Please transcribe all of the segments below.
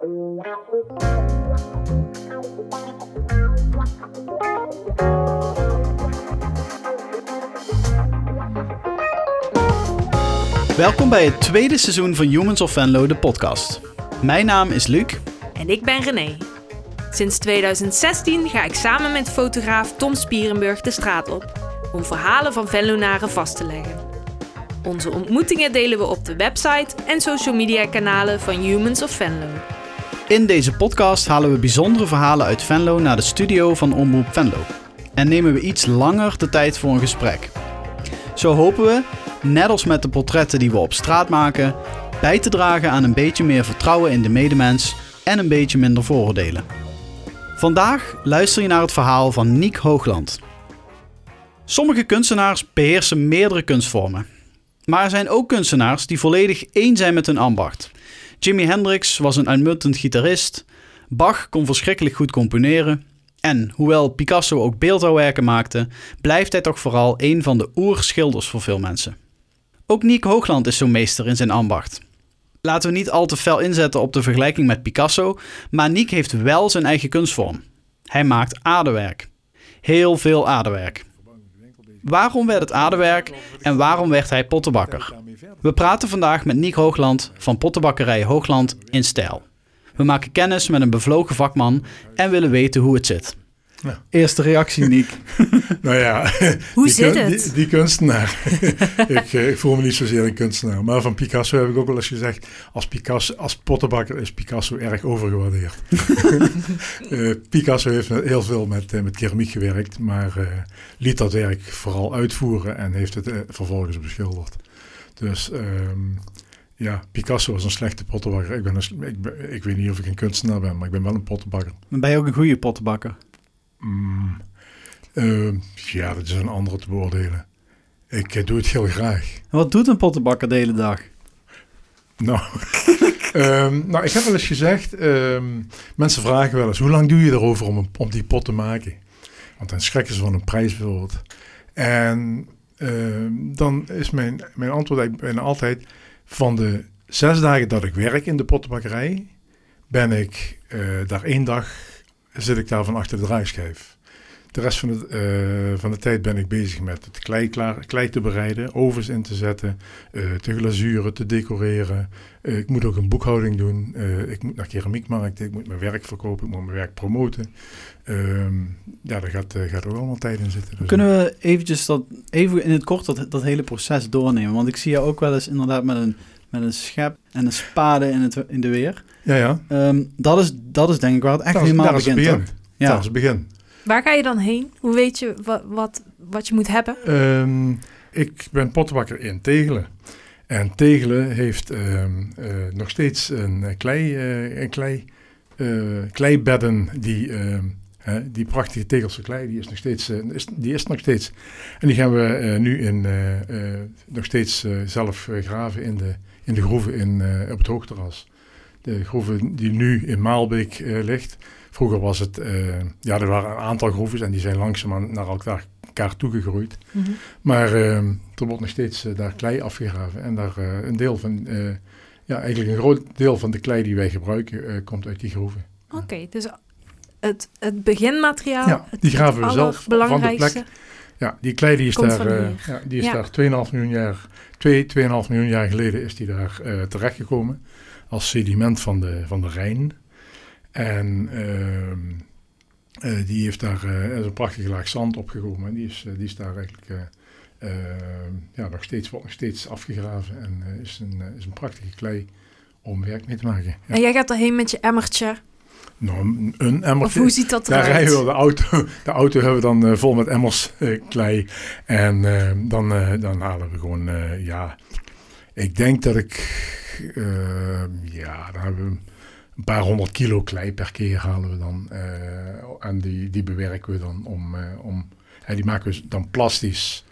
Welkom bij het tweede seizoen van Humans of Venlo, de podcast. Mijn naam is Luc. En ik ben René. Sinds 2016 ga ik samen met fotograaf Tom Spierenburg de straat op om verhalen van Venlonaren vast te leggen. Onze ontmoetingen delen we op de website en social media kanalen van Humans of Venlo. In deze podcast halen we bijzondere verhalen uit Venlo naar de studio van Omroep Venlo. En nemen we iets langer de tijd voor een gesprek. Zo hopen we, net als met de portretten die we op straat maken, bij te dragen aan een beetje meer vertrouwen in de medemens en een beetje minder vooroordelen. Vandaag luister je naar het verhaal van Niek Hoogland. Sommige kunstenaars beheersen meerdere kunstvormen. Maar er zijn ook kunstenaars die volledig één zijn met hun ambacht. Jimi Hendrix was een uitmuntend gitarist. Bach kon verschrikkelijk goed componeren. En hoewel Picasso ook beeldhouwwerken maakte, blijft hij toch vooral een van de oerschilders voor veel mensen. Ook Niek Hoogland is zo'n meester in zijn ambacht. Laten we niet al te fel inzetten op de vergelijking met Picasso, maar Niek heeft wel zijn eigen kunstvorm. Hij maakt aardewerk. Heel veel aardewerk. Waarom werd het aardewerk en waarom werd hij pottenbakker? We praten vandaag met Niek Hoogland van pottenbakkerij Hoogland in Stijl. We maken kennis met een bevlogen vakman en willen weten hoe het zit. Ja. Eerste reactie, Niek. Nou ja, Hoe die, zit kun- het? Die, die kunstenaar. ik, eh, ik voel me niet zozeer een kunstenaar. Maar van Picasso heb ik ook wel eens gezegd... als, Picasso, als pottenbakker is Picasso erg overgewaardeerd. Eh, Picasso heeft met- heel veel met, eh, met keramiek gewerkt... maar eh, liet dat werk vooral uitvoeren... en heeft het vervolgens beschilderd. Dus ehm, ja, Picasso was een slechte pottenbakker. Ik, ben een, ik, ben- ik weet niet of ik een kunstenaar ben... maar ik ben wel een pottenbakker. Ben je ook een goede pottenbakker. Mm, eh, ja, dat is een andere te beoordelen. Ik eh, doe het heel graag. En wat doet een pottenbakker de hele dag? Nou, ehm, nou ik heb wel eens gezegd, ehm, mensen vragen wel eens, hoe lang doe je erover om, een, om die pot te maken? Want dan schrikken ze van een prijs bijvoorbeeld. En ehm, dan is mijn, mijn antwoord eigenlijk bijna altijd, van de zes dagen dat ik werk in de pottenbakkerij, ben ik eh, daar één dag, zit ik daar van achter de draaischijf. De rest van de, eh, van de tijd ben ik bezig met het klei, klaar, klei te bereiden, ovens in te zetten, eh, te glazuren, te decoreren. Eh, ik moet ook een boekhouding doen. Ik moet naar keramiekmarkten, ik moet mijn werk verkopen, ik moet mijn werk promoten. Ehm, ja, daar gaat, gaat ook allemaal tijd in zitten. Dus, Kunnen we eventjes dat, even in het kort dat, dat hele proces doornemen? Want ik zie je ook wel eens inderdaad met een, met een schep en een spade in, het, in de weer. Ja, ja. Ehm, dat, is, dat is denk ik waar het echt helemaal is het begin. toch? Dat Ja. is het begin. Waar ga je dan heen? Hoe weet je wat, wat, wat je moet hebben? Ehm, ik ben pottenbakker in Tegelen. En Tegelen heeft ehm, eh, nog steeds een eh, klei, eh, een klei, eh, kleibedden die, ehm, hè, die prachtige Tegelse klei, die is nog steeds, is, die is nog steeds. En die gaan we nu in, nog steeds zelf graven in de, in de groeven in, op het hoogterras. De groeven die nu in Maalbeek ligt. Vroeger was het, eh, ja, er waren een aantal groeven en die zijn langzaamaan naar elkaar, elkaar toegegroeid. Maar eh, er wordt nog steeds eh, daar klei afgegraven. En daar eh, een deel van, ja, eigenlijk een groot deel van de klei die wij gebruiken, komt uit die groeven. Oké, dus het, het beginmateriaal, Ja, het, die graven we zelf van de allerbelangrijkste. Ja, die klei die is Komt daar, ja, die is Ja. daar 2,5 miljoen jaar, 2, 2,5 miljoen jaar geleden is die daar terechtgekomen als sediment van de, van de Rijn. En ehm, eh, die heeft daar eh, is een prachtige laag zand opgekomen. En die is, eh, die is daar eigenlijk eh, eh, ja, nog steeds, nog steeds afgegraven. En is, een, is een prachtige klei om werk mee te maken. Ja. En jij gaat erheen met je emmertje. Nou, een, een Of emmertje. hoe ziet dat Daar eruit? rijden we de auto. De auto hebben we dan vol met emmers klei. En eh, dan, dan halen we gewoon, ja, ik denk dat ik, ja, dan hebben we een paar honderd kilo klei per keer halen we dan. eh, en die, die bewerken we dan om, eh, om hè, die maken we dan plastisch.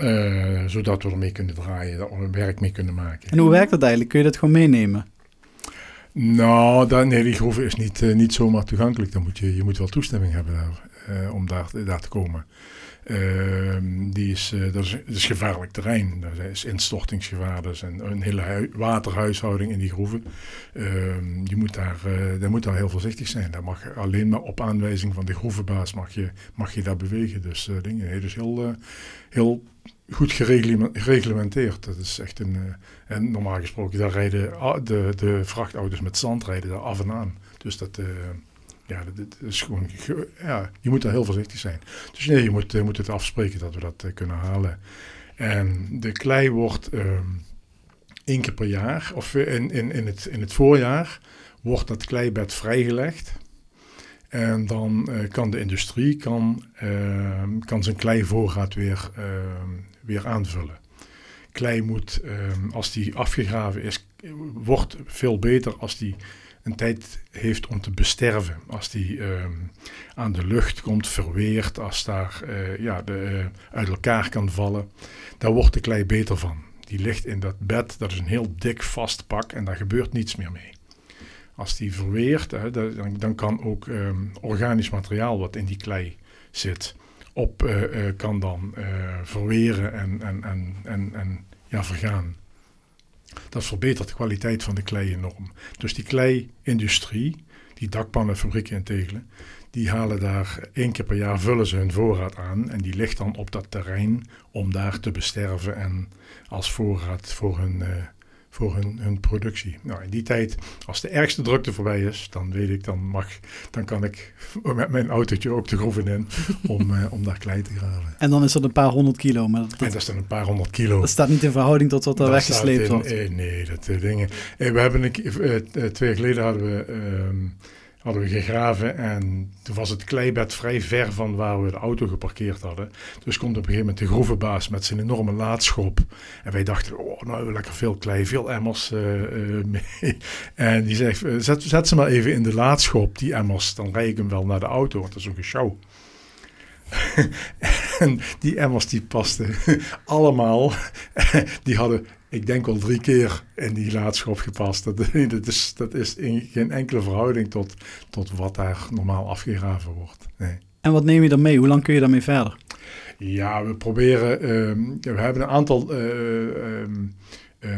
eh, zodat we ermee kunnen draaien, dat we er werk mee kunnen maken. En hoe werkt dat eigenlijk? Kun je dat gewoon meenemen? Nou, dat, nee, die groeve is niet, niet zomaar toegankelijk. Dan moet je, je moet wel toestemming hebben daar, om daar, daar te komen. Ehm, die is, eh, dat, is, is gevaarlijk terrein. Dat is instortingsgevaar. Dat is een, een hele hui- waterhuishouding in die groeven. Ehm, je moet daar, eh, daar moet daar heel voorzichtig zijn. Daar mag alleen maar op aanwijzing van de groevenbaas mag je, mag je daar bewegen. Dus eh, dingen. Nee, dus heel, heel goed gereglement- gereglementeerd. Dat is echt een. en normaal gesproken, daar rijden de, de vrachtauto's met zand rijden daar af en aan. Dus dat. Ja, dat, is gewoon, ge- ja, je moet daar heel voorzichtig zijn. Dus nee, je moet, eh, moet het afspreken dat we dat eh, kunnen halen. En de klei wordt ehm één keer per jaar, of in, in, in, het, in het voorjaar, wordt dat kleibed vrijgelegd. En dan eh, kan de industrie kan, ehm, kan zijn kleivoorraad weer, ehm, weer aanvullen. Klei moet, als die afgegraven is, wordt veel beter als die een tijd heeft om te besterven. Als die ehm, aan de lucht komt, verweert, als daar eh, ja, de, eh, uit elkaar kan vallen. Daar wordt de klei beter van. Die ligt in dat bed, dat is een heel dik vast pak en daar gebeurt niets meer mee. Als die verweert, dan, dan kan ook ehm, organisch materiaal wat in die klei zit, op, eh, kan dan verweren en, en, en, en, en ja, vergaan. Dat verbetert de kwaliteit van de klei enorm. Dus die klei-industrie, die dakpannenfabrieken in Tegelen, die halen daar één keer per jaar, vullen ze hun voorraad aan en die ligt dan op dat terrein om daar te besterven en als voorraad voor hun, eh, voor hun, hun productie. Nou, in die tijd, als de ergste drukte voorbij is, dan weet ik, dan, mag, dan kan ik met mijn autootje ook de groeven in om, eh, om daar klei te graven. En dan is dat een paar honderd kilo. Maar dat, En dat is dan een paar honderd kilo. dat staat niet in verhouding tot wat er weggesleept wordt. in- eh, nee, dat eh, dingen. Eh, we hebben een, twee jaar geleden hadden we, ehm, hadden we gegraven en toen was het kleibed vrij ver van waar we de auto geparkeerd hadden. Dus komt op een gegeven moment de groevenbaas met zijn enorme laadschop. En wij dachten, oh, nou lekker veel klei, veel emmers eh, eh, mee. En die zegt, eh, zet, zet ze maar even in de laadschop, die emmers. Dan rijd ik hem wel naar de auto, want dat is ook een show. en die emmers die pasten allemaal. die hadden, ik denk wel drie keer in die laadschop gepast. Dat, dat, is, dat is in geen enkele verhouding tot, tot wat daar normaal afgegraven wordt. Nee. En wat neem je dan mee? Hoe lang kun je daarmee verder? Ja, we proberen. ehm, we hebben een aantal eh,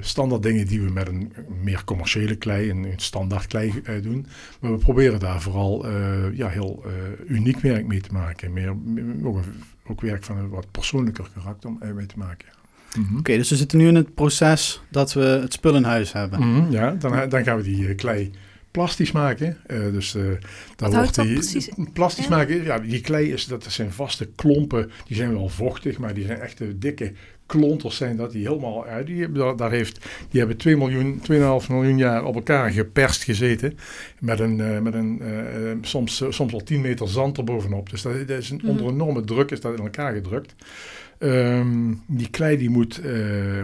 standaard dingen die we met een meer commerciële klei, een, een standaard klei eh, doen. Maar we proberen daar vooral ja, heel uniek werk mee te maken. Meer, ook, ook werk van een wat persoonlijker karakter mee te maken. Mhm. Oké, dus we zitten nu in het proces dat we het spul in huis hebben. Mhm, ja, dan, dan gaan we die eh, klei plastisch maken. Eh, dus eh dan wordt dat die precies plastisch in? maken. Ja, die klei is dat zijn vaste klompen. Die zijn wel vochtig, maar die zijn echte dikke klonters zijn dat die helemaal uit. Die hebben daar, heeft die hebben 2 miljoen, 2,5 miljoen jaar op elkaar geperst gezeten met een eh, met een eh, eh, soms eh, soms al 10 meter zand erbovenop. Dus dat, dat is een, Mhm. onder enorme druk is dat in elkaar gedrukt. Ehm, die klei die moet,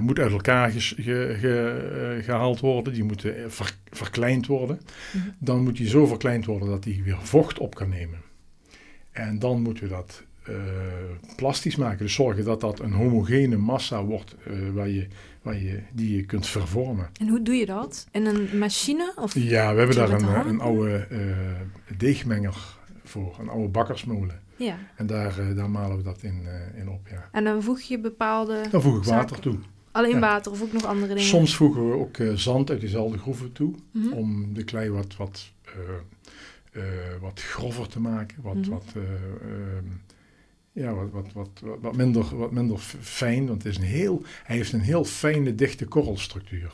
moet uit elkaar ge- ge- eh, gehaald worden. Die moet ver- verkleind worden. Mhm. Dan moet die zo verkleind worden dat die weer vocht op kan nemen. En dan moeten we dat eh, plastisch maken. Dus zorgen dat dat een homogene massa wordt eh, waar je, waar je, die je kunt vervormen. En hoe doe je dat? In een machine? Of? Ja, we hebben daar een, eh, een oude deegmenger voor. Een oude bakkersmolen. Ja. En daar, daar malen we dat in, in op, ja. En dan voeg je bepaalde... Dan voeg ik Zaken. water toe. Alleen Ja. water of ook nog andere dingen? Soms voegen we ook zand uit dezelfde groeven toe. Mhm. om de klei wat, wat, wat grover te maken, wat, Mhm. wat, eh, ehm, ja, wat, wat, wat, wat, minder, wat minder fijn, want het is een heel, hij heeft een heel fijne, dichte korrelstructuur.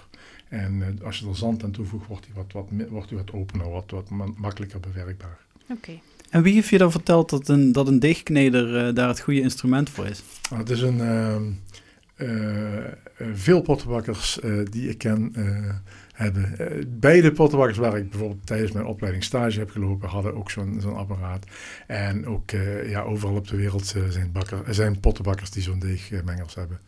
En eh, als je er zand aan toevoegt, wordt hij wat, wat, wordt hij wat opener, wat, wat ma- makkelijker bewerkbaar. Oké. En wie heeft je dan verteld dat een, dat een deegkneder eh, daar het goede instrument voor is? Maar het is een, ehm, eh, eh, veel pottenbakkers eh, die ik ken eh, hebben. eh, beide pottenbakkers waar ik bijvoorbeeld tijdens mijn opleiding stage heb gelopen, hadden ook zo'n zo'n apparaat. En ook eh, ja, overal op de wereld eh, zijn, bakker, er zijn pottenbakkers die zo'n deegmengels hebben.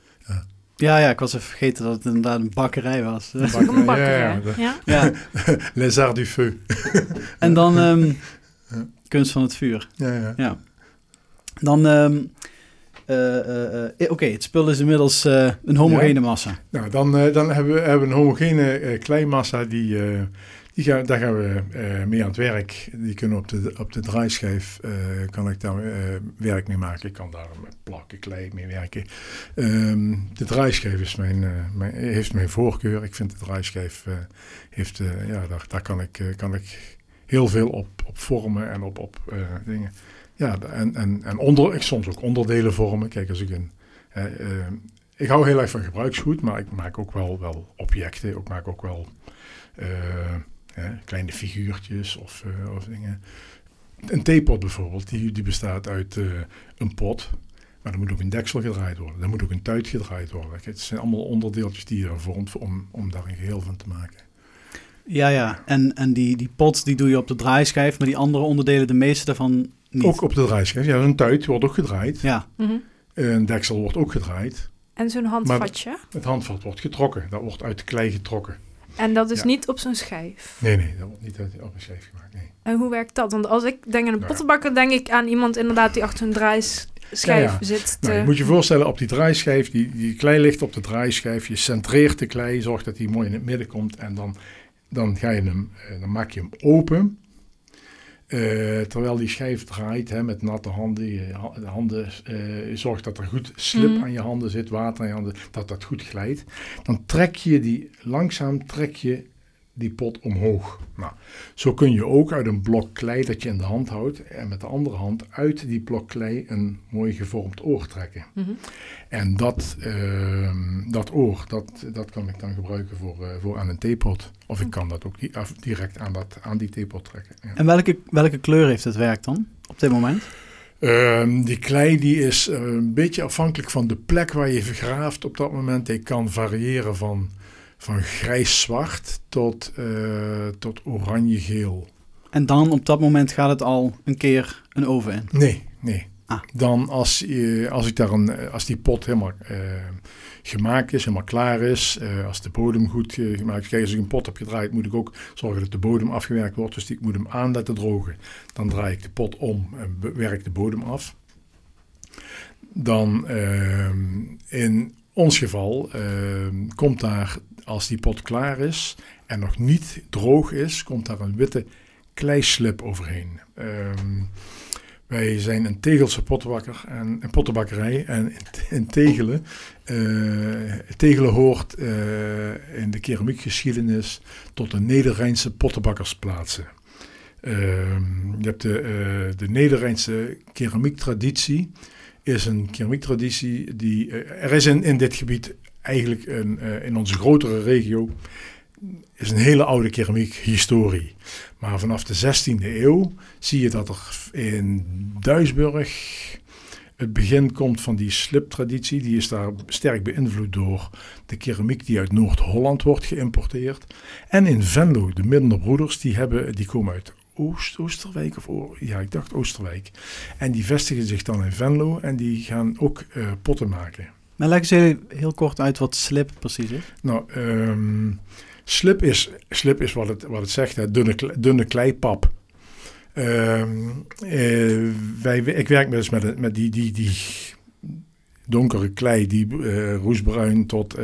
Ja, ja, ik was even vergeten dat het inderdaad een bakkerij was. Dat is ook een ja, ja, Ja? ja, Les Arts du Feu. en dan ehm, Ja. kunst van het vuur. Ja, ja. Ja. Dan, ehm, eh, eh, eh, oké, het spul is inmiddels een homogene massa. Nou, dan, dan hebben we hebben een homogene kleimassa die, die gaan, daar gaan we eh, mee aan het werk. Die kunnen op de, op de draaischijf, kan ik daar werk mee maken. Ik kan daar met plakken, klei mee werken. Ehm, de draaischijf is mijn, mijn, heeft mijn voorkeur. Ik vind de draaischijf, heeft, ja, daar, daar kan, ik, kan ik heel veel op, op vormen en op, op dingen. Ja, en, en, en onder, ik soms ook onderdelen vormen. Kijk, als ik een... eh, ik hou heel erg van gebruiksgoed, maar ik maak ook wel, wel objecten. Ik maak ook wel eh, kleine figuurtjes of, eh, of dingen. Een theepot bijvoorbeeld, die, die bestaat uit een pot. Maar er moet ook een deksel gedraaid worden. Er moet ook een tuit gedraaid worden. Kijk, Het zijn allemaal onderdeeltjes die je er vormt om, om daar een geheel van te maken. Ja, ja. En, en die, die pot die doe je op de draaischijf, maar die andere onderdelen, de meeste daarvan niet. Ook op de draaischijf. Ja, een tuit wordt ook gedraaid. Ja, Mhm. Een deksel wordt ook gedraaid. En zo'n handvatje. Het handvat wordt getrokken. Dat wordt uit de klei getrokken. En dat is Ja. niet op zo'n schijf. Nee, nee, dat wordt niet uit op een schijf gemaakt. Nee. En hoe werkt dat? Want als ik denk aan een Ja. pottenbakker, denk ik aan iemand inderdaad die achter een draaischijf Ja, ja. zit. te- Nou, je moet je voorstellen, op die draaischijf, die, die klei ligt op de draaischijf. Je centreert de klei, zorgt dat die mooi in het midden komt. En dan, dan, ga je hem, eh, dan maak je hem open. Eh, terwijl die schijf draait hè, met natte handen. Je ha- de handen eh, je zorgt dat er goed slip Mhm. aan je handen zit, water aan je handen, dat dat goed glijdt. Dan trek je die, langzaam trek je die pot omhoog. Nou, zo kun je ook uit een blok klei dat je in de hand houdt en met de andere hand uit die blok klei een mooi gevormd oor trekken. Mhm. En dat, ehm, dat oor, dat, dat kan ik dan gebruiken voor, eh, voor aan een theepot. Of ik kan dat ook direct aan, dat, aan die theepot trekken. Ja. en welke, welke kleur heeft het werk dan op dit moment? Ehm, die klei die is eh, een beetje afhankelijk van de plek waar je vergraaft op dat moment. Die kan variëren van, van grijs-zwart tot, eh, tot oranje-geel. En dan op dat moment gaat het al een keer een oven in. Nee, nee. Ah. Dan als, je, als, ik daar een, eh, als die pot helemaal eh, gemaakt is, helemaal klaar is, eh, als de bodem goed eh, gemaakt is. Kijk, als ik een pot heb gedraaid, moet ik ook zorgen dat de bodem afgewerkt wordt. Dus ik moet hem aan laten drogen. Dan draai ik de pot om en werk de bodem af. Dan ehm, in ons geval ehm, komt daar, als die pot klaar is en nog niet droog is, komt daar een witte kleislip overheen. Ehm, wij zijn een Tegelse pottenbakker en een pottenbakkerij. En in, Tegelen, eh, Tegelen hoort eh, in de keramiekgeschiedenis tot de Nederrijnse pottenbakkersplaatsen. Ehm, je hebt de, eh, de Nederrijnse keramiektraditie. Is een keramiektraditie die. eh, er is in, in dit gebied eigenlijk een, eh, in onze grotere regio. is een hele oude keramiekhistorie. Maar vanaf de 16e eeuw zie je dat er in Duisburg het begin komt van die sliptraditie. Die is daar sterk beïnvloed door de keramiek die uit Noord-Holland wordt geïmporteerd. En in Venlo, de Middenbroeders, die, hebben, die komen uit Oost, Oosterwijk of O- ja, ik dacht Oosterwijk. En die vestigen zich dan in Venlo en die gaan ook eh, potten maken. Maar leg eens heel, heel kort uit wat slip precies is. Nou, ehm, slip is, slip is wat, het, wat het zegt, hè, dunne, dunne kleipap. Ehm, eh, wij, ik werk dus met, met die, die, die donkere klei, die eh, roesbruin tot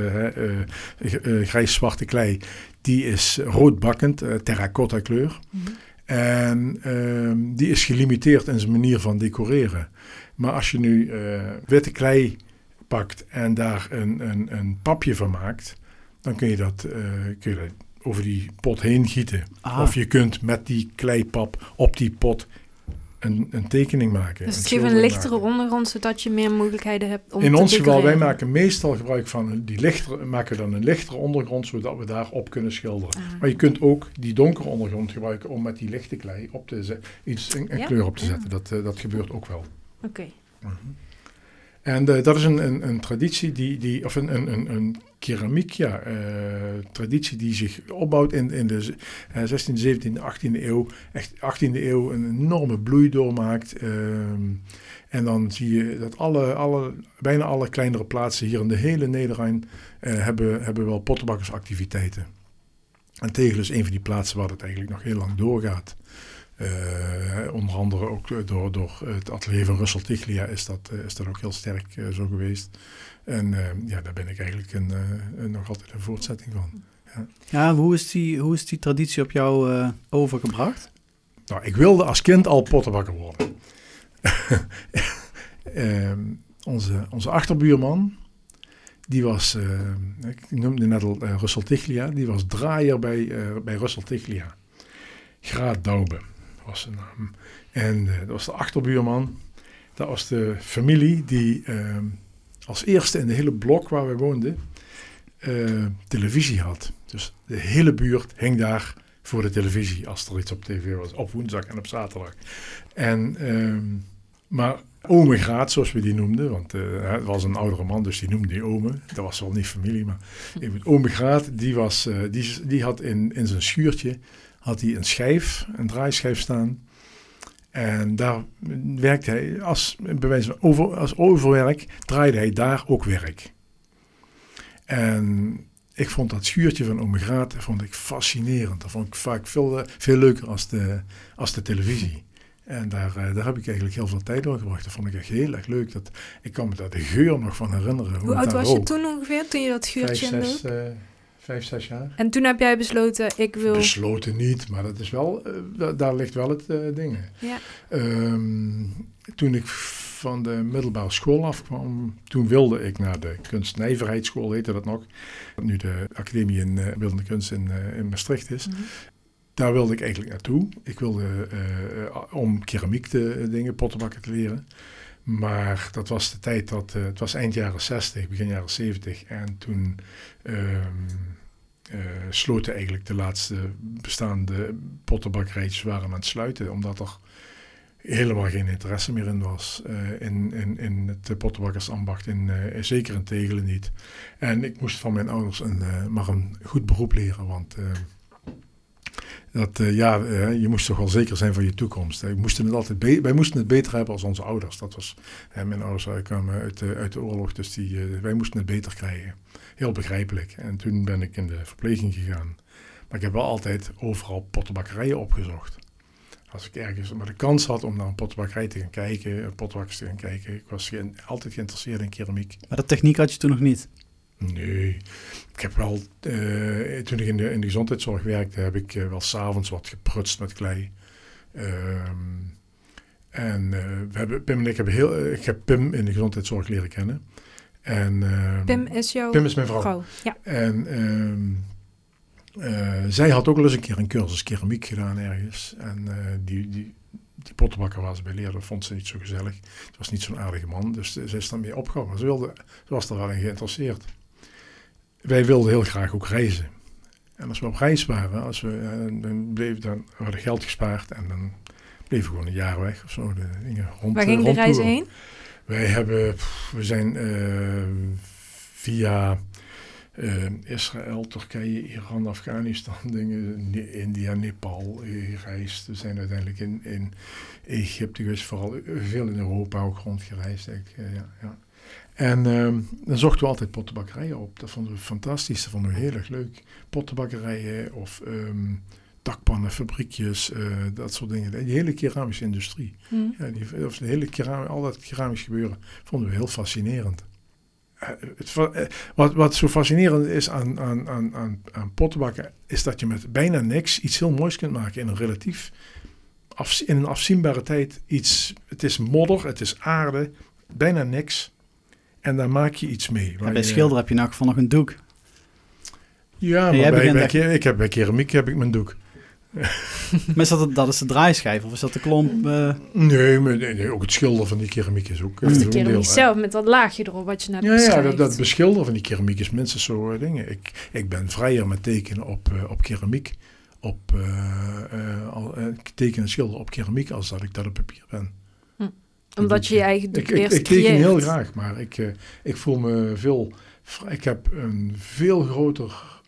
grijs-zwarte klei. Die is roodbakkend, eh, terracotta kleur. Mhm. En ehm, die is gelimiteerd in zijn manier van decoreren. Maar als je nu eh, witte klei pakt en daar een, een, een papje van maakt, dan kun je dat, eh, kun je dat over die pot heen gieten. Ah, Of je kunt met die kleipap op die pot een, een tekening maken. Dus het een geeft een schildering lichtere maken. ondergrond, zodat je meer mogelijkheden hebt om In te ons geval, wij maken meestal gebruik van die lichtere, maken dan een lichtere ondergrond, zodat we daarop kunnen schilderen. Ah. Maar je kunt ook die donkere ondergrond gebruiken om met die lichte klei op te zet- iets, een, een Ja? kleur op te Ja. zetten. Dat, eh, dat gebeurt ook wel. Oké. En eh, dat is een, een, een traditie die, die of een, een, een, een keramiek, ja, eh, traditie die zich opbouwt in, in de z- eh, 16e, 17e, 18e eeuw. Echt 18e eeuw een enorme bloei doormaakt. ehm, en dan zie je dat alle, alle, bijna alle kleinere plaatsen hier in de hele Nederrijn eh, hebben, hebben wel pottenbakkersactiviteiten. En Tegel is een van die plaatsen waar het eigenlijk nog heel lang doorgaat. Eh, onder andere ook door, door het atelier van Russell Tiglia is dat, is dat ook heel sterk zo geweest. En eh, ja, daar ben ik eigenlijk een, eh, een- nog altijd een voortzetting van. Ja. Ja, hoe is die, hoe is die traditie op jou eh, overgebracht? Nou, ik wilde als kind al pottenbakker worden. Ehm, onze, onze achterbuurman, die was, eh, ik noemde net al uh, Russell Tiglia, die was draaier bij, uh, bij Russell Tiglia. Graat Daube was zijn naam. En dat was de achterbuurman. Dat was de familie die ehm, als eerste in de hele blok waar we woonden televisie had. Dus de hele buurt hing daar voor de televisie als er iets op tv was, op woensdag en op zaterdag. En, ehm, maar ome Graat, zoals we die noemden, want uh, het was een oudere man, dus die noemde die ome. Dat was wel niet familie, maar even, ome Graat, die, was, uh, die, die had in, in zijn schuurtje had hij een schijf, een draaischijf staan. En daar werkte hij als, bij van over, als overwerk, draaide hij daar ook werk. En ik vond dat schuurtje van Ome Graat vond ik fascinerend. Dat vond ik vaak veel, veel leuker als de, als de televisie. En daar, uh, daar heb ik eigenlijk heel veel tijd doorgebracht. Dat vond ik echt heel erg leuk. Dat, ik kan me daar de geur nog van herinneren. Hoe, hoe oud was je toen ongeveer, toen je dat schuurtje vijf, zes, uh, vijf, zes jaar. En toen heb jij besloten, ik wil... Besloten niet, maar dat is wel, uh, daar ligt wel het ding. Ja. Um, toen ik van de middelbare school afkwam, toen wilde ik naar de kunstnijverheidsschool, heette dat nog. Nu de Academie in uh, Beeldende Kunst in, in Maastricht is. Mhm. Daar wilde ik eigenlijk naartoe. Ik wilde om keramiek te dingen, pottenbakken te leren. Maar dat was de tijd dat, het was eind jaren 60, begin jaren 70. En toen sloten eigenlijk de laatste bestaande pottenbakkerijtjes waren aan het sluiten. Omdat er helemaal geen interesse meer in was. Uh, in, in, in het pottenbakkersambacht, in, uh, zeker in Tegelen niet. En ik moest van mijn ouders een, maar een goed beroep leren, want dat, ja, je moest toch wel zeker zijn van je toekomst. Wij moesten het, altijd wij moesten het beter hebben als onze ouders. Dat was, mijn ouders kwamen uit uit de oorlog, dus die, wij moesten het beter krijgen. Heel begrijpelijk. En toen ben ik in de verpleging gegaan. Maar ik heb wel altijd overal pottenbakkerijen opgezocht als ik ergens maar de kans had om naar een pottenbakkerij te gaan kijken, een te gaan kijken. Ik was altijd geïnteresseerd in keramiek. Maar dat techniek had je toen nog niet? Nee. Ik heb wel, uh, toen ik in de, in de gezondheidszorg werkte, heb ik uh, wel s'avonds wat geprutst met klei. Um, en uh, we hebben, Pim en ik hebben heel, ik heb Pim in de gezondheidszorg leren kennen. En, uh, Pim is jouw Pim is mijn vrouw. vrouw. Ja. En um, uh, zij had ook wel eens een keer een cursus keramiek gedaan ergens. En die, die, die pottenbakker waar ze bij leerde, vond ze niet zo gezellig. Het was niet zo'n aardige man, dus ze is daarmee opgehouden. Ze, wilde, ze was er wel in geïnteresseerd. Wij wilden heel graag ook reizen. En als we op reis waren, als we, uh, dan bleef dan, we hadden geld gespaard en dan bleven we gewoon een jaar weg of zo. De dingen rond, Waar ging de reis heen? Wij hebben, we zijn via uh, Israël, Turkije, Iran, Afghanistan, dingen, India, Nepal gereisd. We zijn uiteindelijk in, in Egypte geweest, vooral veel in Europa ook rondgereisd. Ik, uh, ja, ja. En um, dan zochten we altijd pottenbakkerijen op. Dat vonden we fantastisch, dat vonden we heel erg leuk. Pottenbakkerijen of um, dakpannenfabriekjes, uh, dat soort dingen. Die hele keramische industrie. Mm. Ja, die, of de hele al dat keramisch gebeuren vonden we heel fascinerend het, wat, wat zo fascinerend is aan, aan, aan, aan, aan pottenbakken, is dat je met bijna niks iets heel moois kunt maken in een relatief, af, in een afzienbare tijd. Iets, het is modder, het is aarde, bijna niks. En daar maak je iets mee. Ja, bij schilder heb je in elk geval nog een doek. Ja, maar bij, bij, ik heb, bij keramiek heb ik mijn doek. maar is dat, dat is de draaischijf of is dat de klomp? Uh... Nee, maar nee, nee, ook het schilderen van die keramiek is ook. Of de keramiek deel, zelf met dat laagje erop wat je net ja, Ja, dat, dat beschilderen van die keramiek is minstens zo uh, dingen. Ik, ik ben vrijer met tekenen op, uh, op keramiek, op tekenen en schilderen op keramiek als dat ik dat op papier ben. Omdat je je eigen ik, ik, ik teken heel graag, maar ik, ik voel me veel. Ik heb een veel groter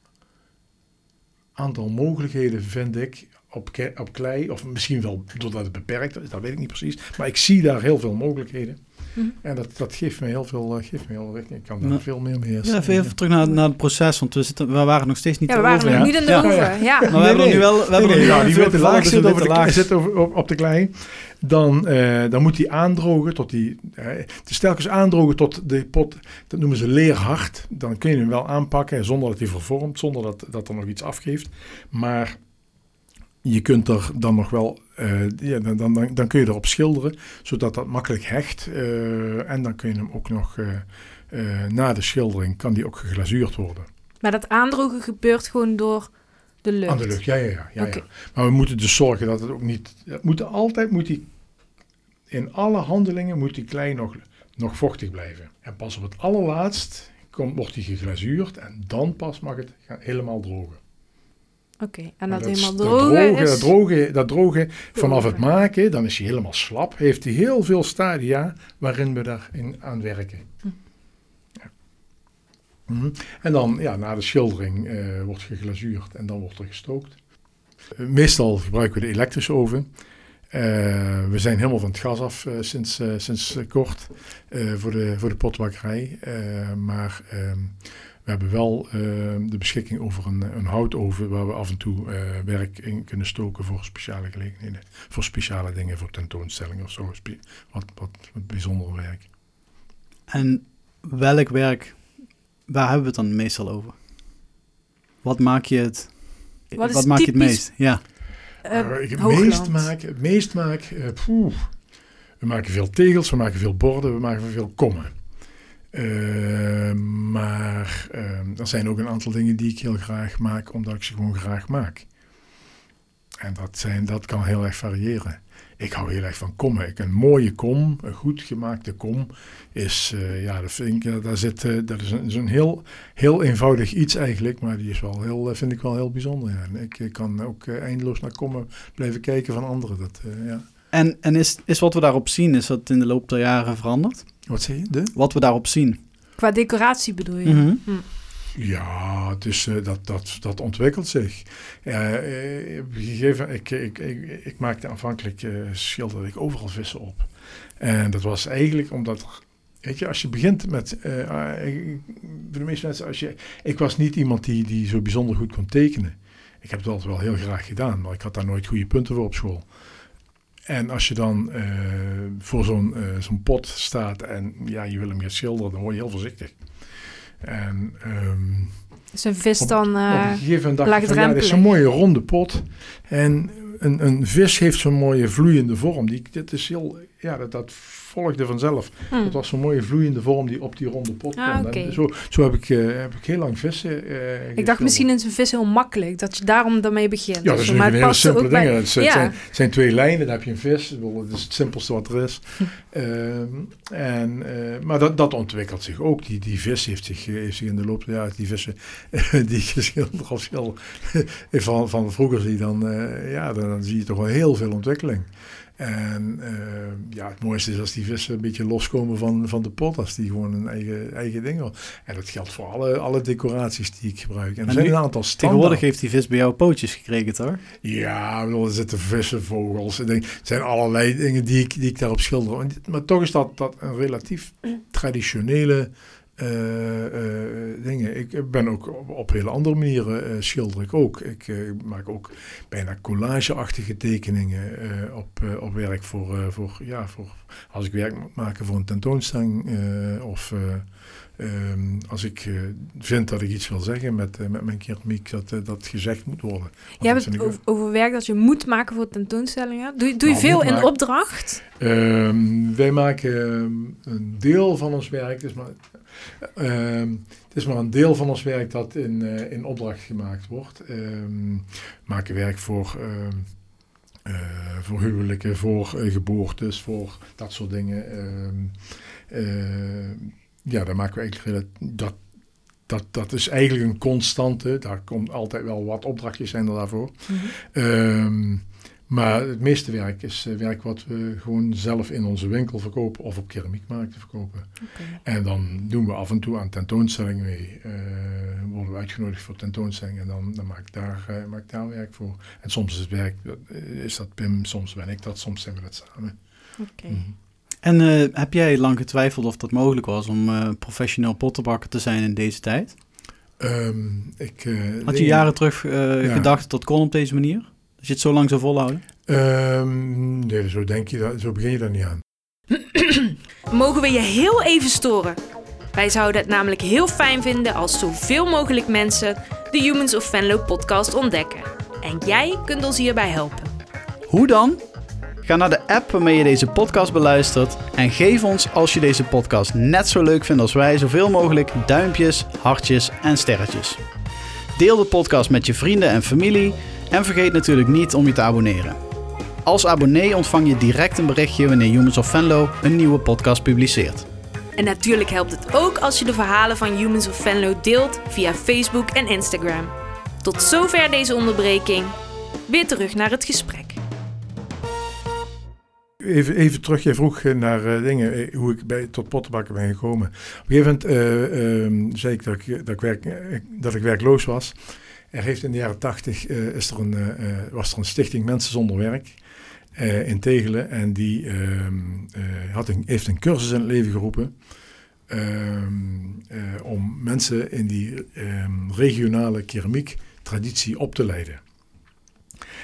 aantal mogelijkheden, vind ik, op, op klei. Of misschien wel doordat het beperkt is, dat weet ik niet precies. Maar ik zie daar heel veel mogelijkheden. Mhm. En dat, dat geeft me heel veel, eh, geeft me heel richting. Ik kan daar veel meer mee. Ja, even terug naar, naar het proces, want we, zitten, we waren nog steeds niet Ja, we waren over. nog ja. niet in de Ja. Ja. Maar we hebben er nu wel, we hebben nou, die witte laag zit, over de, laag. zit over, op, op de klei. Dan, eh, dan moet die aandrogen tot die... eh, het is telkens aandrogen tot de pot, dat noemen ze leerhard. Dan kun je hem wel aanpakken zonder dat hij vervormt, zonder dat, dat er nog iets afgeeft. Maar je kunt er dan nog wel... eh, ja, dan, dan, dan, kun je erop schilderen, zodat dat makkelijk hecht. eh, en dan kun je hem ook nog... eh, na de schildering kan die ook geglazuurd worden. Maar dat aandrogen gebeurt gewoon door de lucht. Aan de lucht, ja, ja, ja. ja, Oké. ja. Maar we moeten dus zorgen dat het ook niet... Het moet altijd, moet die, in alle handelingen moet die klei nog, nog vochtig blijven. En pas op het allerlaatst komt, wordt die geglazuurd en dan pas mag het gaan helemaal drogen. Oké, en dat, helemaal dat drogen drogen, is... dat drogen, dat vanaf het maken, dan is hij helemaal slap. Heeft hij heel veel stadia waarin we daarin aan werken. Hm. Ja. Mhm. En dan, ja, na de schildering eh, wordt geglazuurd en dan wordt er gestookt. Eh, meestal gebruiken we de elektrische oven. Eh, we zijn helemaal van het gas af sinds, sinds kort voor, de, voor de potbakkerij. Maar ehm, we hebben wel ehm, de beschikking over een, een houtoven waar we af en toe eh, werk in kunnen stoken voor speciale gelegenheden. Voor speciale dingen, voor tentoonstellingen of zo. Wat, wat, wat bijzonder werk. En welk werk, waar hebben we het dan meestal over? Wat maak je het, Wat is wat maak je het meest? Ja. Eh, ik Hoogland. meest maak, het meest maak eh, poeh. we maken veel tegels, we maken veel borden, we maken veel kommen. Eh, maar eh, er zijn ook een aantal dingen die ik heel graag maak, omdat ik ze gewoon graag maak. En dat, zijn, dat kan heel erg variëren. Ik hou heel erg van kommen. Een mooie kom, een goed gemaakte kom, is, eh, ja, dat vind ik, daar zit, dat is een, is heel, heel eenvoudig iets eigenlijk, maar die is wel heel, vind ik wel heel bijzonder. Ja. Ik, kan ook eindeloos naar kommen blijven kijken van anderen. Dat, ja. En, en is, is wat we daarop zien, is dat in de loop der jaren veranderd? Wat zeg je? De? Wat we daarop zien? Qua decoratie bedoel je? Mhm. Ja, dus eh, dat, dat, dat ontwikkelt zich. Eh, gegeven ik, ik, ik, ik maakte aanvankelijk, eh schilderde ik overal vissen op. En dat was eigenlijk omdat, weet je, als je begint met, ik- voor de meeste mensen, als je, ik was niet iemand die, die zo bijzonder goed kon tekenen. Ik heb het altijd wel heel graag gedaan, maar ik had daar nooit goede punten voor op school. En als je dan eh, voor zo'n eh, zo'n pot staat en ja, je wil hem gaan schilderen, dan word je heel voorzichtig. En ehm, Is een vis Op- dan... op eh, een gegeven moment dacht ik van, ja, dit is een mooie ronde pot. En een, een vis heeft zo'n mooie vloeiende vorm. Die, dit is heel, ja, dat, dat volgde vanzelf. Het was zo'n mooie vloeiende vorm die op die ronde pot Ah, kwam. Zo, zo heb, ik, eh, heb ik heel lang vissen eh, Ik dacht misschien is een vis heel makkelijk, dat je daarom daarmee begint. Ja, dat is maar een hele simpele bij- ding. Het zijn, Ja. het zijn, het zijn twee lijnen, dan heb je een vis. Het is het simpelste wat er is. Ehm, en, eh, maar dat, dat ontwikkelt zich ook. Die, die vis heeft zich, heeft zich in de loop der jaren, die vissen die geschilderd of van, van vroeger zie, dan, eh, ja, dan, dan zie je toch wel heel veel ontwikkeling. En eh, ja, het mooiste is als die vissen een beetje loskomen van, van de pot, als die gewoon een eigen, eigen ding. En dat geldt voor alle, alle decoraties die ik gebruik. En er En zijn nu- een aantal standaard. Tegenwoordig heeft die vis bij jou pootjes gekregen, toch? Ja, bedoel, er zitten vissen, vogels. Ik denk, Er zijn allerlei dingen die ik, die ik daarop schilder. Maar toch is dat, dat een relatief traditionele dingen. Ik ben ook op, op hele andere manieren eh, schilder ik ook. Ik eh, maak ook bijna collageachtige tekeningen eh, op, eh, op werk voor, eh, voor, ja, voor als ik werk moet maken voor een tentoonstelling eh, of eh, ehm, als ik eh, vind dat ik iets wil zeggen met, eh, met mijn keramiek, dat, eh, dat gezegd moet worden. Dat hebt het over, over werk dat je moet maken voor tentoonstellingen. Doe, je- doe je Nou, veel in maken. opdracht? Ehm, wij maken ehm, een deel van ons werk, is maar, ehm, het is maar een deel van ons werk dat in, eh, in opdracht gemaakt wordt. Ehm, we maken werk voor, ehm, eh, voor huwelijken, voor eh, geboortes, voor dat soort dingen. Ehm, ja, daar maken we eigenlijk dat, dat, dat is eigenlijk een constante. Daar komt altijd wel wat opdrachtjes zijn er daarvoor. Ehm, maar het meeste werk is eh, werk wat we gewoon zelf in onze winkel verkopen of op keramiekmarkten verkopen. En dan doen we af en toe aan tentoonstellingen mee. Eh, worden we uitgenodigd voor tentoonstellingen en dan, dan maak, ik daar, eh, maak ik daar werk voor. En soms is het werk, is dat Pim, soms ben ik dat, soms zijn we dat samen. Oké. Mhm. En eh, heb jij lang getwijfeld of dat mogelijk was om uh, professioneel pottenbakker te zijn in deze tijd? Um, ik, uh, Had je jaren terug ja. gedacht dat dat kon op deze manier? Dat je het zo lang zou volhouden? Um, nee, zo, denk je dat, zo begin je daar niet aan. Mogen we je heel even storen? Wij zouden het namelijk heel fijn vinden als zoveel mogelijk mensen de Humans of Venlo podcast ontdekken. En jij kunt ons hierbij helpen. Hoe dan? Ga naar de app waarmee je deze podcast beluistert en geef ons als je deze podcast net zo leuk vindt als wij zoveel mogelijk duimpjes, hartjes en sterretjes. Deel de podcast met je vrienden en familie en vergeet natuurlijk niet om je te abonneren. Als abonnee ontvang je direct een berichtje wanneer Humans of Venlo een nieuwe podcast publiceert. En natuurlijk helpt het ook als je de verhalen van Humans of Venlo deelt via Facebook en Instagram. Tot zover deze onderbreking. Weer terug naar het gesprek. Even, even terug, jij vroeg naar uh, dingen, eh, hoe ik bij, tot pottenbakken ben gekomen. Op een gegeven moment uh, zei ik dat ik, dat, ik werk, dat ik werkloos was. Er heeft in de jaren tachtig is er een, was er een stichting Mensen Zonder Werk in Tegelen. En die ehm, had heeft een cursus in het leven geroepen. Um, om mensen in die regionale keramiek traditie op te leiden.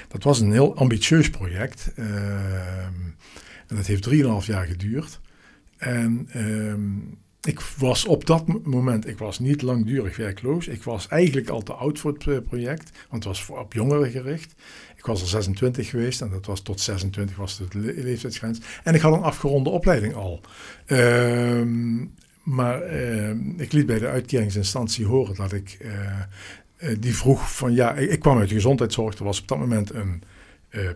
Dat was een heel ambitieus project. Uh, en dat heeft 3,5 jaar geduurd. En uh, ik was op dat moment, ik was niet langdurig werkloos. Ik was eigenlijk al te oud voor het eh, project, want het was op jongeren gericht. Ik was al 26 geweest en dat was tot 26 was de leeftijdsgrens. En ik had een afgeronde opleiding al. Uh, maar ehm, ik liet bij de uitkeringsinstantie horen dat ik uh, uh, die vroeg van ja, ik, ik, kwam uit de gezondheidszorg. Er was op dat moment een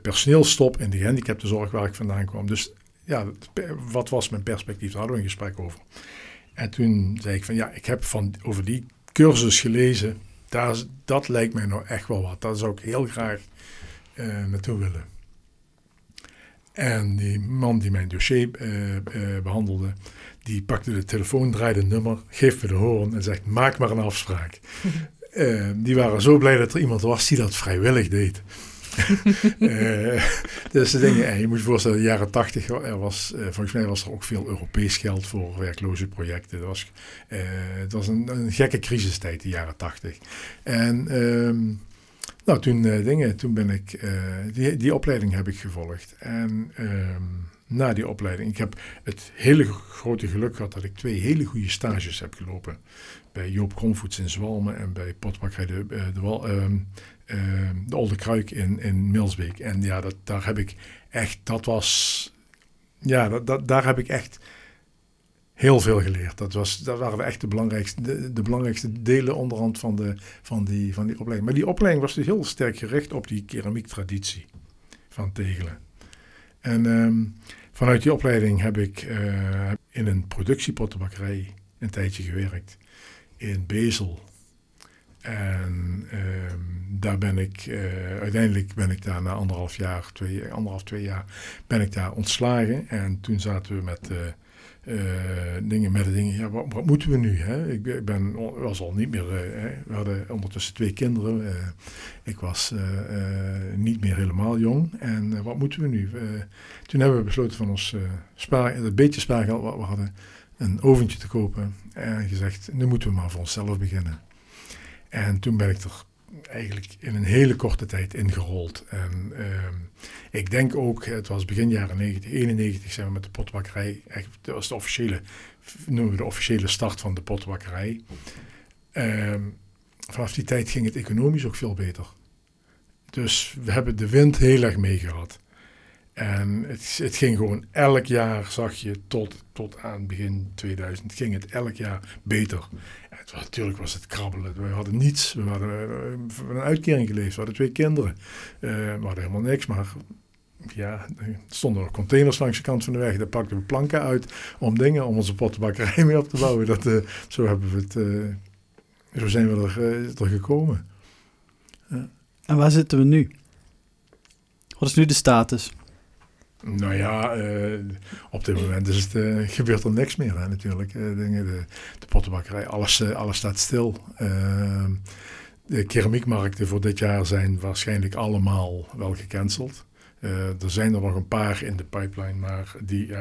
personeelstop in de gehandicaptenzorg waar ik vandaan kwam. Dus ja, wat was mijn perspectief? Daar hadden we een gesprek over. En toen zei ik van ja, ik heb van, over die cursus gelezen. Daar, dat lijkt mij nou echt wel wat. Daar zou ik heel graag uh, naartoe willen. En die man die mijn dossier behandelde, die pakte de telefoon, draaide een nummer, geeft me de hoorn en zegt: Maak maar een afspraak. Die waren zo blij dat er iemand was die dat vrijwillig deed. dus de dingen, en je moet je voorstellen, in de jaren tachtig, er was, uh, volgens mij was er ook veel Europees geld voor werkloze projecten. Het was, het was een, een, gekke crisistijd, de jaren tachtig. En um, nou, toen, dingen, toen ben ik, die, die opleiding heb ik gevolgd. En um, na die opleiding, ik heb het hele grote geluk gehad dat ik twee hele goede stages heb gelopen bij Joop Kronvoets in Zwalmen en bij Potbakkerij de, eh, de, de, uh, uh, de Olde Kruik in, in Milsbeek. En ja, dat, daar heb ik echt, dat was, ja, dat, daar heb ik echt heel veel geleerd. Dat, was, dat waren echt de belangrijkste, de, belangrijkste delen onderhand van, de, van, die, van die opleiding. Maar die opleiding was dus heel sterk gericht op die keramiektraditie van Tegelen. En um, vanuit die opleiding heb ik uh, in een productiepottenbakkerij een tijdje gewerkt in Bezel. En uh, daar ben ik, uh, uiteindelijk ben ik daar na anderhalf jaar, twee, anderhalf, twee jaar, ben ik daar ontslagen. En toen zaten we met uh, dingen, met de dingen, ja, wat, moeten we nu? Hè? Ik ben, was al niet meer, we hadden ondertussen twee kinderen. ik was niet meer helemaal jong. En wat moeten we nu? toen hebben we besloten van ons spaar, het beetje spaargeld wat we hadden, een oventje te kopen. En gezegd, nu moeten we maar voor onszelf beginnen. En toen ben ik er eigenlijk in een hele korte tijd ingerold. En uh, ik denk ook, het was begin jaren 90, 91 zijn we met de potbakkerij. Echt, dat was de officiële, noemen we de officiële start van de potbakkerij. Uh, vanaf die tijd ging het economisch ook veel beter. Dus we hebben de wind heel erg meegehad. En het, het, ging gewoon elk jaar, zag je, tot, tot aan begin 2000, ging het elk jaar beter. Het was, natuurlijk was het krabbelen. We hadden niets. We hadden van een uitkering geleefd. We hadden twee kinderen. Uh, we hadden helemaal niks, maar ja, er stonden nog containers langs de kant van de weg. Daar pakten we planken uit om dingen, om onze pottenbakkerij mee op te bouwen. Dat, uh, zo hebben we het, zo zijn we er, er gekomen. En waar zitten we nu? Wat is nu de status? Nou ja, uh, op dit moment is het, uh, gebeurt er niks meer hè, natuurlijk. Uh, dingen, de, de pottenbakkerij, alles, alles staat stil. de keramiekmarkten voor dit jaar zijn waarschijnlijk allemaal wel gecanceld. er zijn er nog een paar in de pipeline, maar die,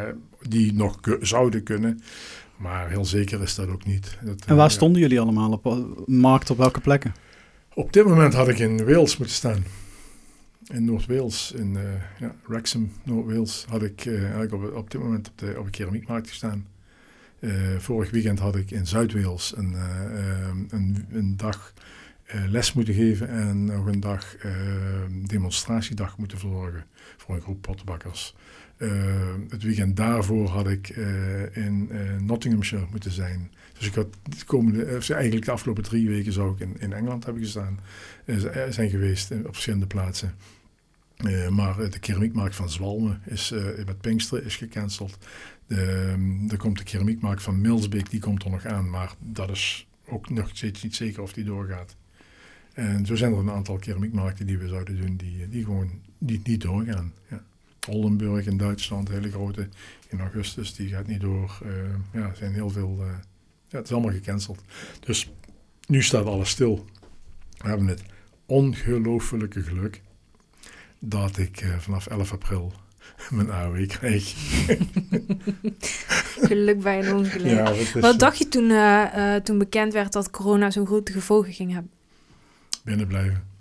die nog zouden kunnen. Maar heel zeker is dat ook niet. Dat, en waar stonden jullie allemaal op markt, op welke plekken? Op dit moment had ik in Wales moeten staan. In Noord-Wales, in uh, ja, Wrexham, Noord-Wales, had ik, had ik op, op, dit moment op de, op de keramiekmarkt gestaan. Uh, vorig weekend had ik in Zuid-Wales een, een, een, dag les moeten geven en nog een dag demonstratiedag moeten verzorgen voor een groep pottenbakkers. Het weekend daarvoor had ik in Nottinghamshire moeten zijn. Dus ik had de komende, eigenlijk de afgelopen drie weken zou ik in, in Engeland hebben gestaan, zijn geweest op verschillende plaatsen. Maar de keramiekmarkt van Zwalmen is uh, met Pinksteren is gecanceld. De, um, er komt de keramiekmarkt van Milsbeek, die komt er nog aan. Maar dat is ook nog steeds niet zeker of die doorgaat. En zo zijn er een aantal keramiekmarkten die we zouden doen, die, die gewoon niet, niet doorgaan. Ja. Oldenburg in Duitsland, hele grote, in augustus, die gaat niet door. Uh, ja, er zijn heel veel, ja, het is allemaal gecanceld. Dus nu staat alles stil. We hebben het ongelooflijke geluk dat ik uh, vanaf 11 april mijn AOW krijg. Geluk bij een ongeluk. Ja, wat, dacht je toen, uh, toen bekend werd dat corona zo'n grote gevolgen ging hebben? Binnen blijven.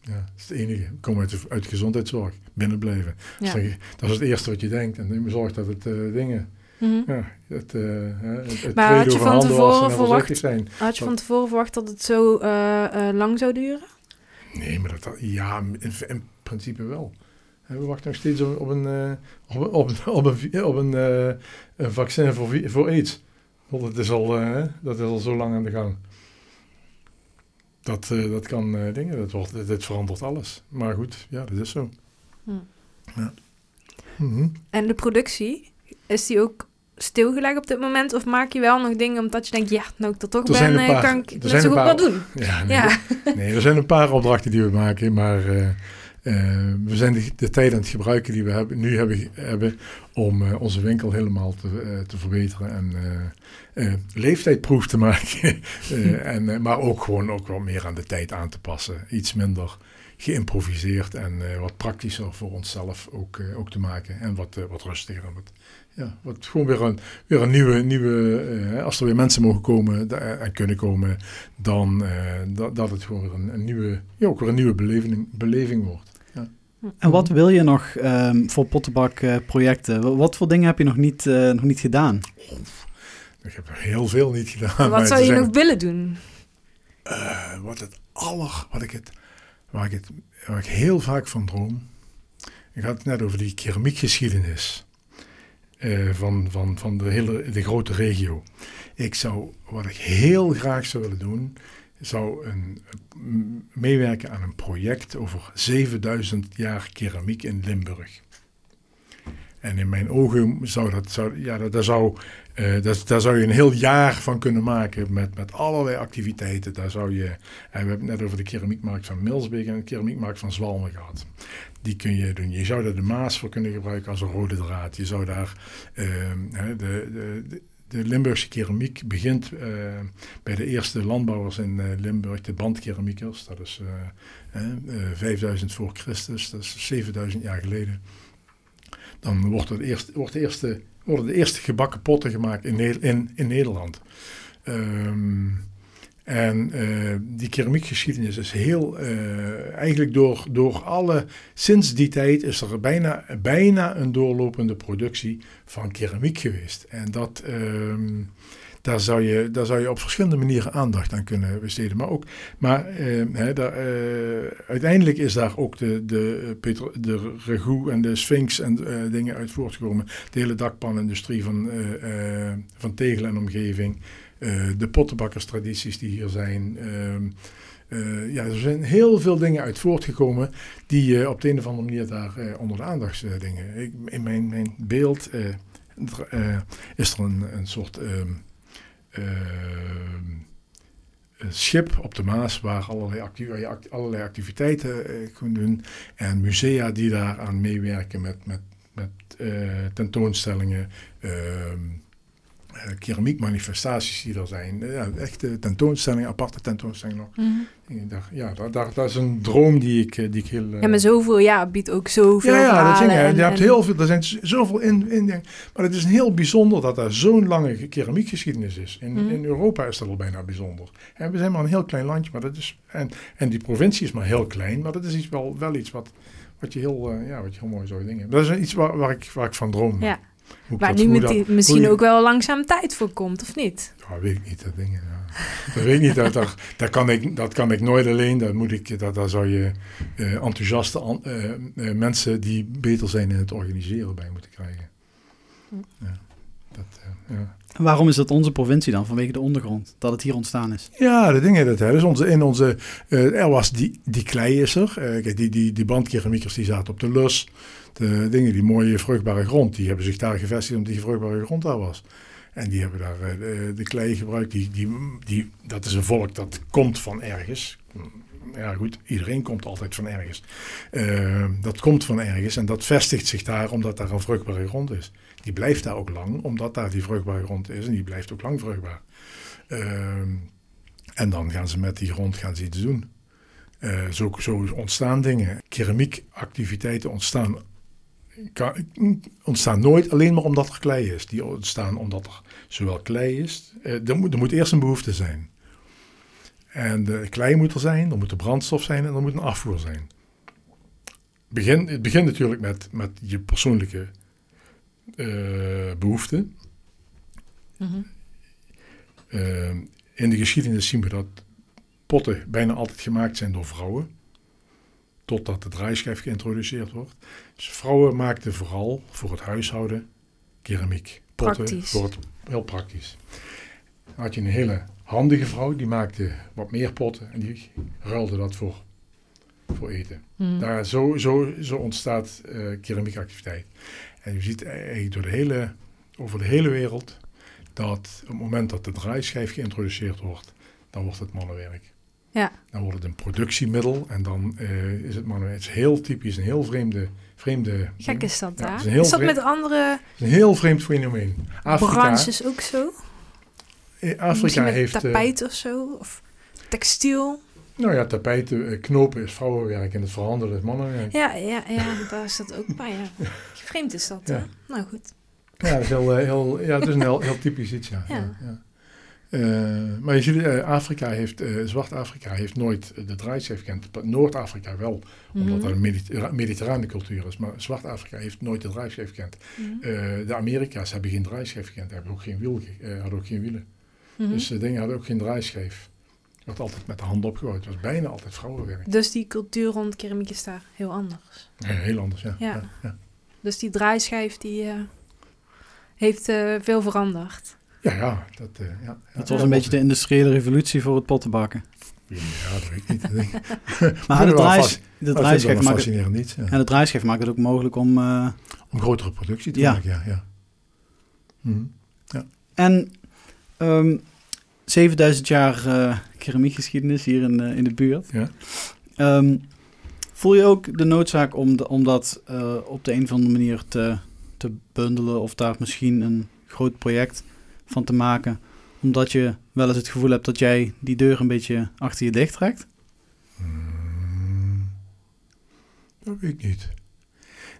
Ja, dat is het enige. Ik kom uit de, uit de gezondheidszorg. Binnen blijven. Ja. Dus dat is het eerste wat je denkt. En je zorgt dat het uh, dingen... Mm -hmm. ja, het, het, het maar had je van tevoren verwacht, zijn. Had je van tevoren verwacht dat het zo lang zou duren? Nee, maar dat, ja, in, principe wel. We wachten nog steeds op, een, uh, op, op, op, een, op een, uh, een vaccin voor, voor AIDS. Want dat is, al, uh, dat is al zo lang aan de gang. Dat, dat kan dingen, dat, wordt, dit verandert alles. Maar goed, ja, dat is zo. Hm. Ja. Mm -hmm. En de productie, is die ook stilgelegd op dit moment? Of maak je wel nog dingen omdat je denkt, ja, nou ik er toch ben, paar, kan ik net zo goed wat doen? Ja, nee, ja. nee, er zijn een paar opdrachten die we maken, maar uh, we zijn de, de, tijd aan het gebruiken die we hebben, nu hebben, hebben om uh, onze winkel helemaal te, uh, te verbeteren en leeftijdproef te maken. en, maar ook gewoon ook wel meer aan de tijd aan te passen. Iets minder geïmproviseerd en wat praktischer voor onszelf ook, ook te maken. En wat, wat rustiger. Wat, ja, wat gewoon weer een, weer een nieuwe, nieuwe als er weer mensen mogen komen en kunnen komen, dan dat, dat het gewoon een nieuwe, ja, ook weer een nieuwe beleving, beleving wordt. En wat wil je nog um, voor pottenbakprojecten? Uh, wat voor dingen heb je nog niet, uh, nog niet gedaan? Ik heb er heel veel niet gedaan. wat zou je nog willen doen? Uh, wat het aller, wat ik het, waar ik het, waar ik heel vaak van droom. Ik had het net over die keramiekgeschiedenis van, van, van de hele de grote regio. Ik zou, wat ik heel graag zou willen doen, zou een, meewerken aan een project over 7000 jaar keramiek in Limburg. En in mijn ogen zou dat, zou, ja, dat, zou, uh, dat, daar zou je een heel jaar van kunnen maken met, met allerlei activiteiten. Daar zou je, en we hebben het net over de keramiekmarkt van Milsbeek en de keramiekmarkt van Zwalmen gehad. Die kun je doen. Je zou daar de Maas voor kunnen gebruiken als een rode draad. Je zou daar de, de, de de Limburgse keramiek begint uh, bij de eerste landbouwers in uh, Limburg, de bandkeramiekers. Dat is uh, 5000 voor Christus, dat is 7000 jaar geleden. Dan wordt, het eerst, wordt de eerste, worden de eerste gebakken potten gemaakt in, in, in Nederland. Um, en uh, die keramiekgeschiedenis is heel, uh, eigenlijk door, door alle, sinds die tijd is er bijna, bijna een doorlopende productie van keramiek geweest. En dat, uh, daar, zou je, daar zou je op verschillende manieren aandacht aan kunnen besteden. Maar, ook, maar ehm, eh, uiteindelijk is daar ook de, de, de en de Sphinx en dingen uit voortgekomen. De hele dakpanindustrie van, van Tegel en omgeving. Eh, de pottenbakkerstradities die hier zijn. Ehm, eh, ja, er zijn heel veel dingen uit voortgekomen die uh, op de een of andere manier daar onder de aandacht dingen. in mijn, mijn beeld is er een, een soort ehm, schip op de Maas waar allerlei, allerlei activiteiten kunnen doen. En musea die daaraan meewerken met, met, met tentoonstellingen. Eh, keramiekmanifestaties die er zijn. Eh, ja, echte tentoonstellingen, aparte tentoonstellingen nog. Mhm. Ik dacht, ja, dat, dat, dat is een droom die ik, eh, die ik heel... eh, Ja, maar zoveel, ja, biedt ook zoveel ja, ja, dat ding, en- je hebt en- heel veel, er zijn zoveel in, in. Maar het is heel bijzonder dat er zo'n lange keramiekgeschiedenis is. In, Mhm. in Europa is dat al bijna bijzonder. En we zijn maar een heel klein landje, maar dat is, en, en die provincie is maar heel klein, maar dat is iets wel, wel iets wat, wat, je heel, eh, ja, wat je heel mooi zou dingen. Dat is iets waar, waar, ik, waar ik van droom. Ja. Ik Waar nu met misschien ook wel langzaam tijd voor komt, of niet? Ja, weet ik niet, dat dingen. Ja. Dat weet ik niet. Dat, dat, dat, kan ik, dat kan ik nooit alleen. Dat moet ik, dat, daar zou je eh, enthousiaste an- eh, eh, mensen die beter zijn in het organiseren bij moeten krijgen. Ja, eh, Waarom is dat onze provincie dan? Vanwege de ondergrond, dat het hier ontstaan is. ja, de dingen dat hè. Dus onze, in onze, eh, er was die, die klei is er. Eh, die, die, die bandkeramiekers die zaten op de lus. De dingen, die mooie vruchtbare grond, die hebben zich daar gevestigd omdat die vruchtbare grond daar was. En die hebben daar eh, de, klei gebruikt. Die, die, die, dat is een volk dat komt van ergens. Ja goed, iedereen komt altijd van ergens. Dat komt van ergens en dat vestigt zich daar omdat daar een vruchtbare grond is. Die blijft daar ook lang, omdat daar die vruchtbare grond is. En die blijft ook lang vruchtbaar. Eh, en dan gaan ze met die grond gaan iets doen. Eh, zo, zo ontstaan dingen. Keramiekactiviteiten ontstaan, kan- ontstaan nooit alleen maar omdat er klei is. Die ontstaan omdat er zowel klei is. eh, er, moet, er moet eerst een behoefte zijn. En de klei moet er zijn, er moet de brandstof zijn en er moet een afvoer zijn. Begin, het begint natuurlijk met, met je persoonlijke eh behoeften. Mhm. Eh, in de geschiedenis zien we dat potten bijna altijd gemaakt zijn door vrouwen. Totdat de draaischijf geïntroduceerd wordt. Dus vrouwen maakten vooral voor het huishouden keramiek. Potten Praktisch. voor het heel praktisch. Dan had je een hele handige vrouw, die maakte wat meer potten en die ruilde dat voor, voor eten. Mhm. Daar, zo, zo, zo ontstaat eh keramiekactiviteit. En je ziet eigenlijk door de hele, over de hele wereld dat op het moment dat de draaischijf geïntroduceerd wordt, dan wordt het mannenwerk. Ja. Dan wordt het een productiemiddel en dan eh, is het mannenwerk. Het is heel typisch, een heel vreemde... vreemde Gek is dat, Ja, is is dat vreemd- met andere is een heel vreemd fenomeen. Afrika, branches ook zo? eh, Afrika heeft... tapijt of zo? Of textiel? Nou ja, tapijten, eh, knopen is vrouwenwerk en het verhandelen is mannenwerk. Ja, ja, ja, daar is dat ook bij, ja. Vreemd is dat, hè? Nou goed. Ja, dat is, heel, eh, heel, ja, het is een heel, heel typisch iets, ja. Ja. Eh, maar je ziet, Afrika heeft, eh, Zwart-Afrika heeft nooit de draaischijf gekend. Noord-Afrika wel, omdat Mhm. dat een mediter- mediterrane cultuur is. Maar Zwart-Afrika heeft nooit de draaischijf gekend. Mhm. De Amerika's hebben geen draaischijf gekend, hebben ook geen wiel, hadden ook geen wielen. Mhm. Dus de dingen hadden ook geen draaischijf. Het werd altijd met de hand opgegooid. Het was bijna altijd vrouwenwerk. Dus die cultuur rond keramiek is daar heel anders. Ja, heel anders, ja. Ja. ja, ja. Dus die draaischijf die eh, heeft eh, veel veranderd. Ja, ja, dat, eh, ja, ja. Het was een beetje de industriële revolutie voor het pottenbakken. Ja, dat weet ik niet. Maar de, draais, de draaischijf maakt het, fascinerend iets. Ja. en de draaischijf maakt het ook mogelijk om... eh, Om grotere productie te Ja. maken, ja. ja. Mhm. en ehm 7000 jaar eh keramiekgeschiedenis hier in, eh, in de buurt. Ja. Ehm, voel je ook de noodzaak om, de, om dat eh, op de een of andere manier te, te bundelen of daar misschien een groot project van te maken? Omdat je wel eens het gevoel hebt dat jij die deur een beetje achter je dicht trekt? Mm, dat weet ik niet.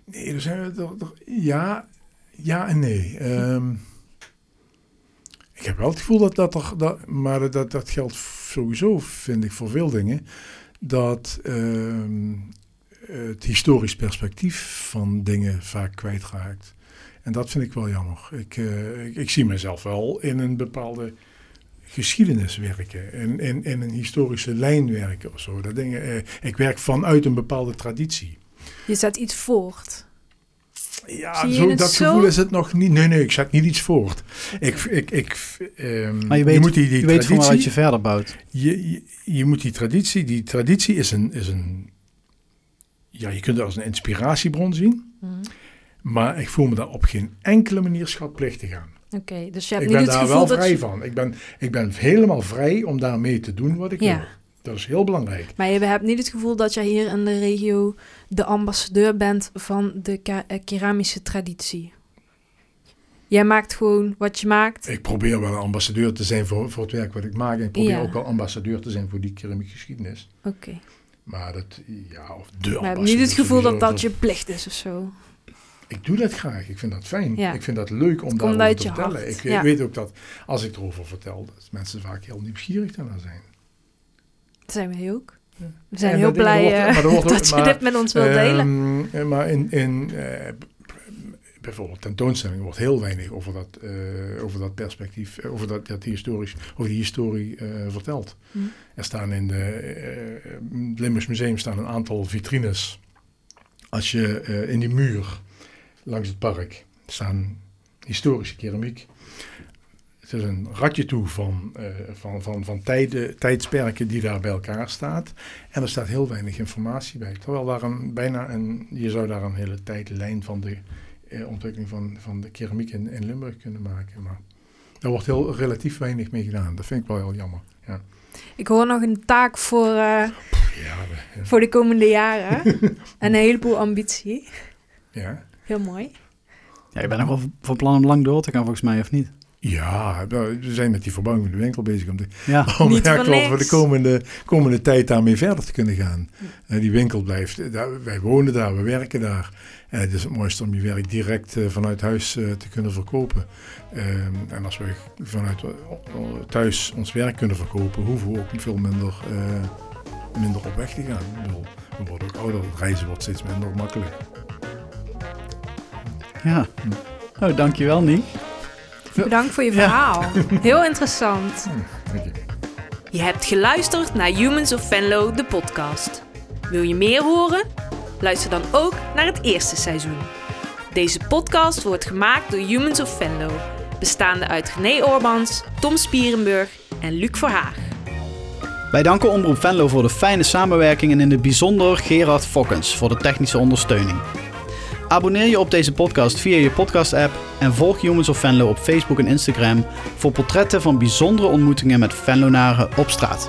Nee, er zijn er- ja, ja en nee. Ehm, ik heb wel het gevoel dat dat er, dat, maar dat, dat geldt sowieso, vind ik, voor veel dingen, dat ehm, het historisch perspectief van dingen vaak kwijtraakt. En dat vind ik wel jammer. Ik, eh, ik, ik zie mezelf wel in een bepaalde geschiedenis werken. In, in, in een historische lijn werken of zo. Dat dingen, eh, ik werk vanuit een bepaalde traditie. Je zet iets voort. Ja, zo, dat zo? gevoel is het nog niet. Nee, nee, ik zet niet iets voort. Ik, ik, ik, ehm, Maar je weet, moet die, die je weet van traditie, waaruit je verder bouwt. je, je, je moet die traditie, die traditie is een, is een, ja, je kunt het als een inspiratiebron zien, Mhm. maar ik voel me daar op geen enkele manier schatplichtig aan. Oké, dus je hebt Ik niet ben het daar gevoel wel dat vrij je... van. Ik ben, ik ben helemaal vrij om daarmee te doen wat ik Ja. wil. Dat is heel belangrijk. Maar je hebt niet het gevoel dat jij hier in de regio de ambassadeur bent van de eh, keramische traditie. Jij maakt gewoon wat je maakt. Ik probeer wel een ambassadeur te zijn voor, voor het werk wat ik maak. En ik probeer Ja. ook wel ambassadeur te zijn voor die keramiekgeschiedenis. Oké. Maar dat, ja, of de Maar je hebt ambassadeur niet het gevoel dat dat je plicht is of zo. Ik doe dat graag. Ik vind dat fijn. Ja. Ik vind dat leuk om daarover te vertellen. hart. Ik Ja. weet ook dat als ik erover vertel, dat mensen vaak heel nieuwsgierig daarna zijn. Dat zijn wij ook. We zijn En heel dat blij eh, dat je maar, dit met ons wilt delen. Ehm, eh, maar in, in eh, bijvoorbeeld tentoonstellingen wordt heel weinig over dat, over dat perspectief, over dat, dat historisch, over die historie eh, verteld. Hm. Er staan in de het Limburgs Museum staan een aantal vitrines. Als je in die muur langs het park staan historische keramiek. Het is een ratje toe van, eh, van, van, van tijden, tijdsperken die daar bij elkaar staat. En er staat heel weinig informatie bij. Terwijl daar een, bijna een, je zou daar een hele tijdlijn van de eh, ontwikkeling van, van de keramiek in, in Limburg kunnen maken. Maar daar wordt heel relatief weinig mee gedaan. Dat vind ik wel heel jammer. Ja, Ik hoor nog een taak voor, eh, ja, voor de komende jaren. en een heleboel ambitie. ja. Heel mooi. Ja, je bent nog wel van plan om lang door te gaan volgens mij, of niet? Ja, we zijn met die verbouwing van de winkel bezig om, de, Ja. om Niet ja, voor klopt, voor de komende, komende tijd daarmee verder te kunnen gaan. Eh, die winkel blijft, daar, wij wonen daar, we werken daar. En het is het mooiste om je werk direct eh, vanuit huis eh, te kunnen verkopen. Ehm, en als we vanuit eh, eh, thuis ons werk kunnen verkopen, hoeven we ook veel minder, eh, minder op weg te gaan. Ik bedoel, we worden ook ouder, het reizen wordt steeds minder makkelijk. Ja. Oh, dankjewel, Nie. Bedankt voor je Ja. verhaal. Heel interessant. Dank je. Je hebt geluisterd naar Humans of Venlo, de podcast. Wil je meer horen? Luister dan ook naar het eerste seizoen. Deze podcast wordt gemaakt door Humans of Venlo, bestaande uit René Orbans, Tom Spierenburg en Luc Verhaag. Wij danken Omroep Venlo voor de fijne samenwerking en in het bijzonder Gerard Fokkens voor de technische ondersteuning. Abonneer je op deze podcast via je podcast-app en volg Humans of Venlo op Facebook en Instagram voor portretten van bijzondere ontmoetingen met Venlonaren op straat.